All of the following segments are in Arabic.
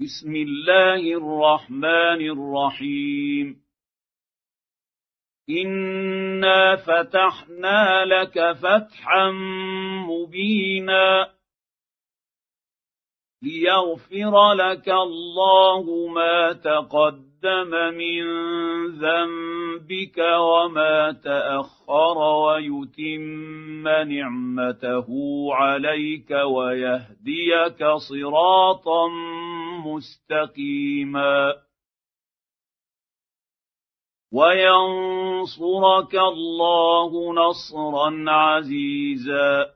بسم الله الرحمن الرحيم. انا فتحنا لك فتحا مبينا ليغفر لك الله ما تقدم من ذنبك وما تاخر ويتم نعمته عليك ويهديك صراطا مستقيما وينصرك الله نصرا عزيزا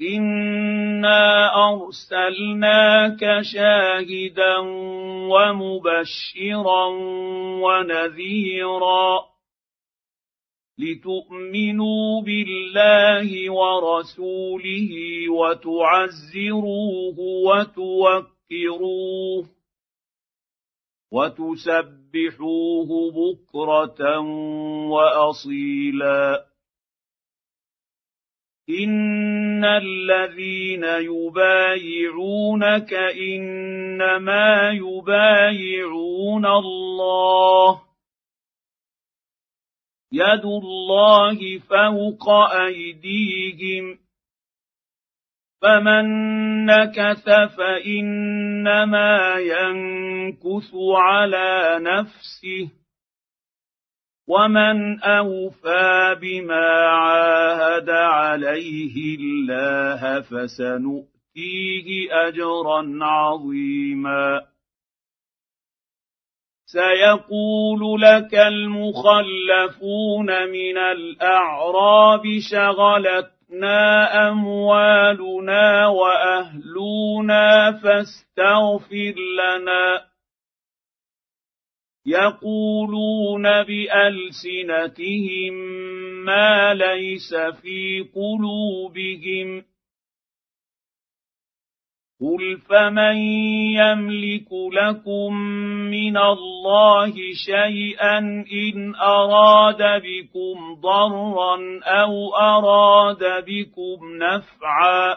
انا ارسلناك شاهدا ومبشرا ونذيرا لتؤمنوا بالله ورسوله وتعزروه وتوكروه وتسبحوه بكره واصيلا ان الذين يبايعونك انما يبايعون الله يد الله فوق ايديهم فمن نكث فانما ينكث على نفسه ومن اوفى بما عاهد عليه الله فسنؤتيه اجرا عظيما سيقول لك المخلفون من الاعراب شغلتنا اموالنا واهلنا فاستغفر لنا يقولون بألسنتهم ما ليس في قلوبهم. قل فمن يملك لكم من الله شيئا إن أراد بكم ضرا أو أراد بكم نفعا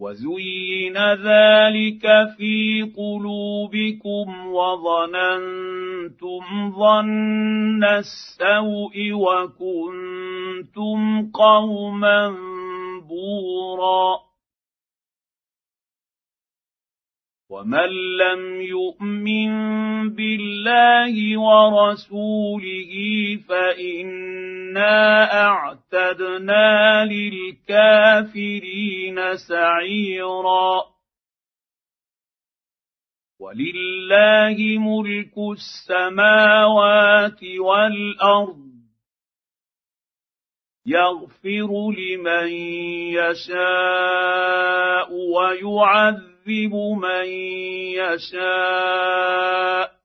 وزين ذلك في قلوبكم وظننتم ظن السوء وكنتم قوما بورا ومن لم يؤمن بالله ورسوله فانا اعتدنا للكافرين سعيرا ولله ملك السماوات والارض يغفر لمن يشاء ويعذب يعذب من يشاء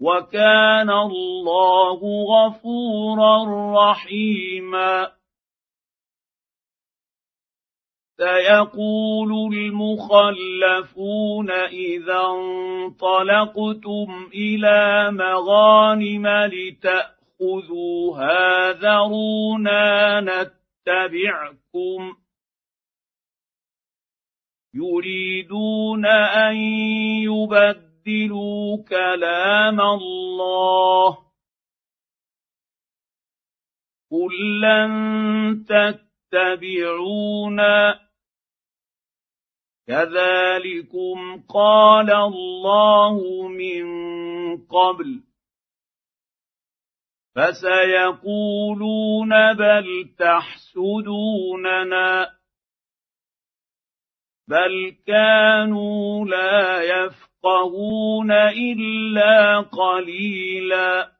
وكان الله غفورا رحيما سيقول المخلفون اذا انطلقتم إلى مغانم لتاخذوها ذرونا نتبعكم يريدون ان يبدلوا كلام الله قل لن تتبعونا كذلكم قال الله من قبل فسيقولون بل تحسدوننا بل كانوا لا يفقهون إلا قليلا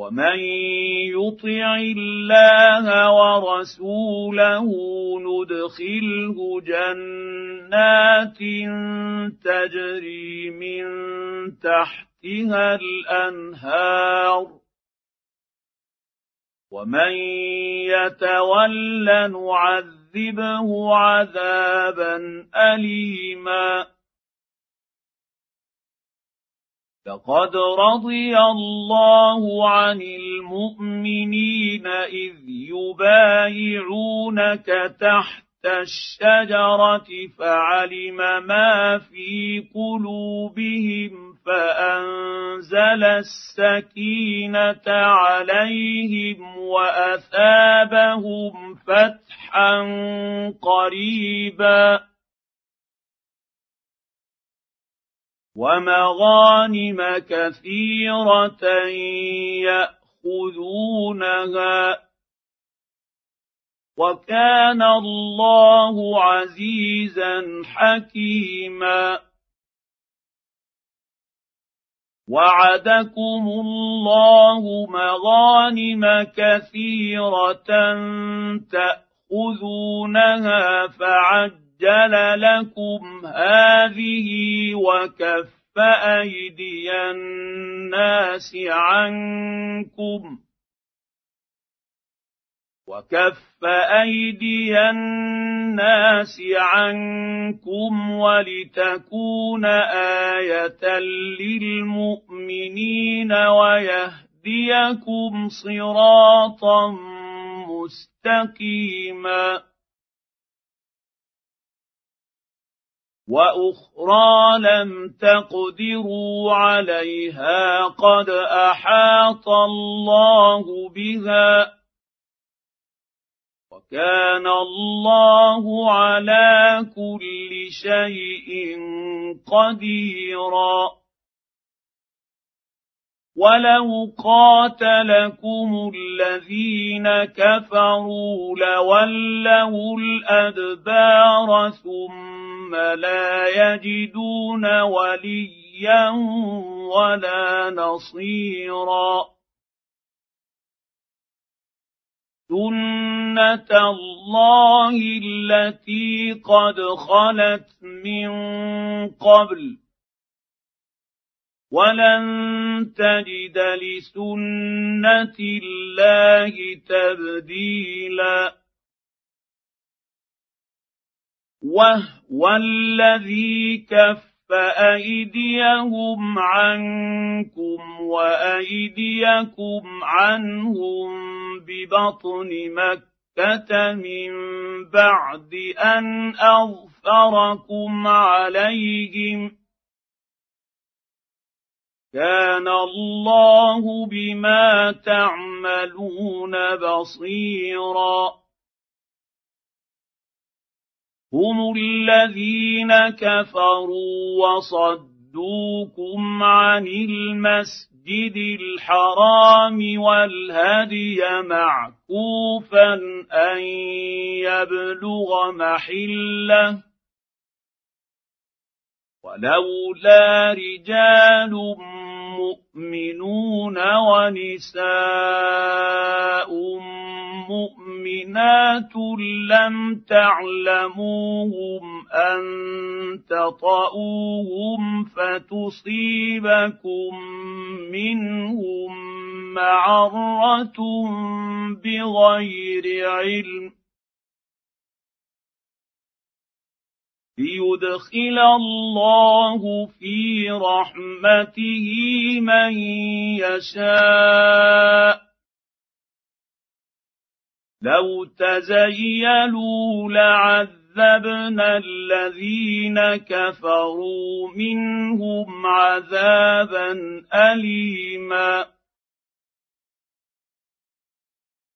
ومن يطع الله ورسوله ندخله جنات تجري من تحتها الانهار ومن يتول نعذبه عذابا اليما لقد رضي الله عن المؤمنين اذ يبايعونك تحت الشجره فعلم ما في قلوبهم فانزل السكينه عليهم واثابهم فتحا قريبا ومغانم كثيرة يأخذونها. وكان الله عزيزا حكيما. وعدكم الله مغانم كثيرة تأخذونها فعجل لكم هذه وكف أيدي الناس عنكم وكف أيدي الناس عنكم ولتكون آية للمؤمنين ويهديكم صراطا مستقيما. وأخرى لم تقدروا عليها قد أحاط الله بها. وكان الله على كل شيء قديرا. ولو قاتلكم الذين كفروا لولوا الادبار ثم لا يجدون وليا ولا نصيرا سنه الله التي قد خلت من قبل ولن تجد لسنة الله تبديلا. وهو الذي كف فأيديهم عنكم وأيديكم عنهم ببطن مكة من بعد أن أظفركم عليهم كان الله بما تعملون بصيرا. هم الذين كفروا وصدوكم عن المسجد الحرام والهدي معكوفا أن يبلغ محلة ولولا رجال مؤمنون ونساء مؤمنات لم تعلموهم أن تطئوهم فتصيبكم منهم معرة بغير علم ليدخل الله في رحمته من يشاء لو تزيلوا لعذبنا الذين كفروا منهم عذابا اليما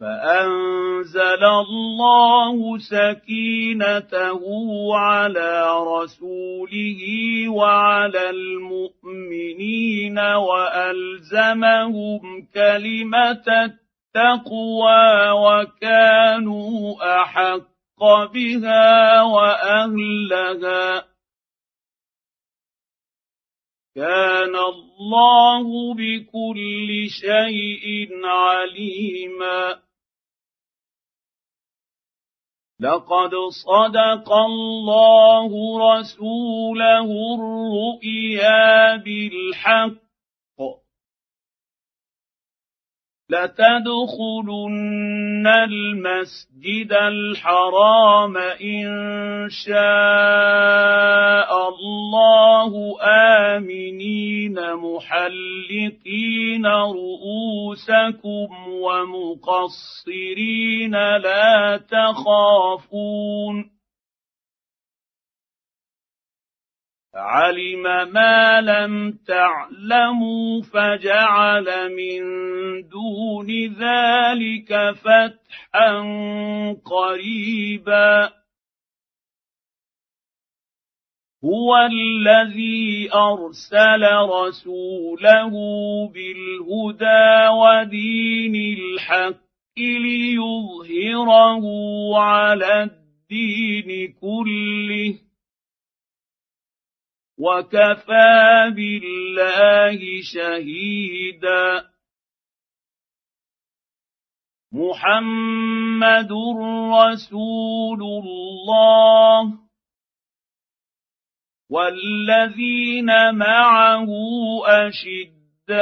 فأنزل الله سكينته على رسوله وعلى المؤمنين وألزمهم كلمة التقوى وكانوا أحق بها وأهلها. كان الله بكل شيء عليما. لقد صدق الله رسوله الرؤيا بالحق. لتدخلن المسجد الحرام إن شاء الله آمنين محلقين رؤوسكم ومقصرين لا تخافون علم ما لم تعلموا فجعل من دون ذلك فتحا قريبا هو الذي ارسل رسوله بالهدى ودين الحق ليظهره على الدين كله وكفى بالله شهيدا محمد رسول الله والذين معه اشداء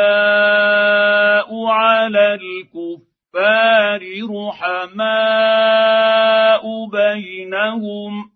على الكفار رحماء بينهم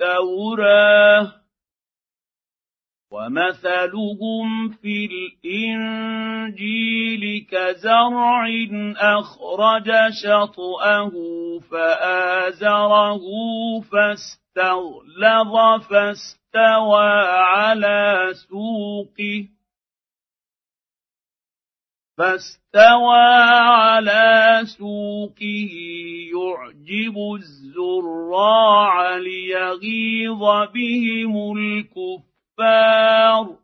التوراة ومثلهم في الإنجيل كزرع أخرج شطأه فآزره فاستغلظ فاستوى على سوقه فاستوى على سوقه يعجب الزراع ليغيظ بهم الكفار.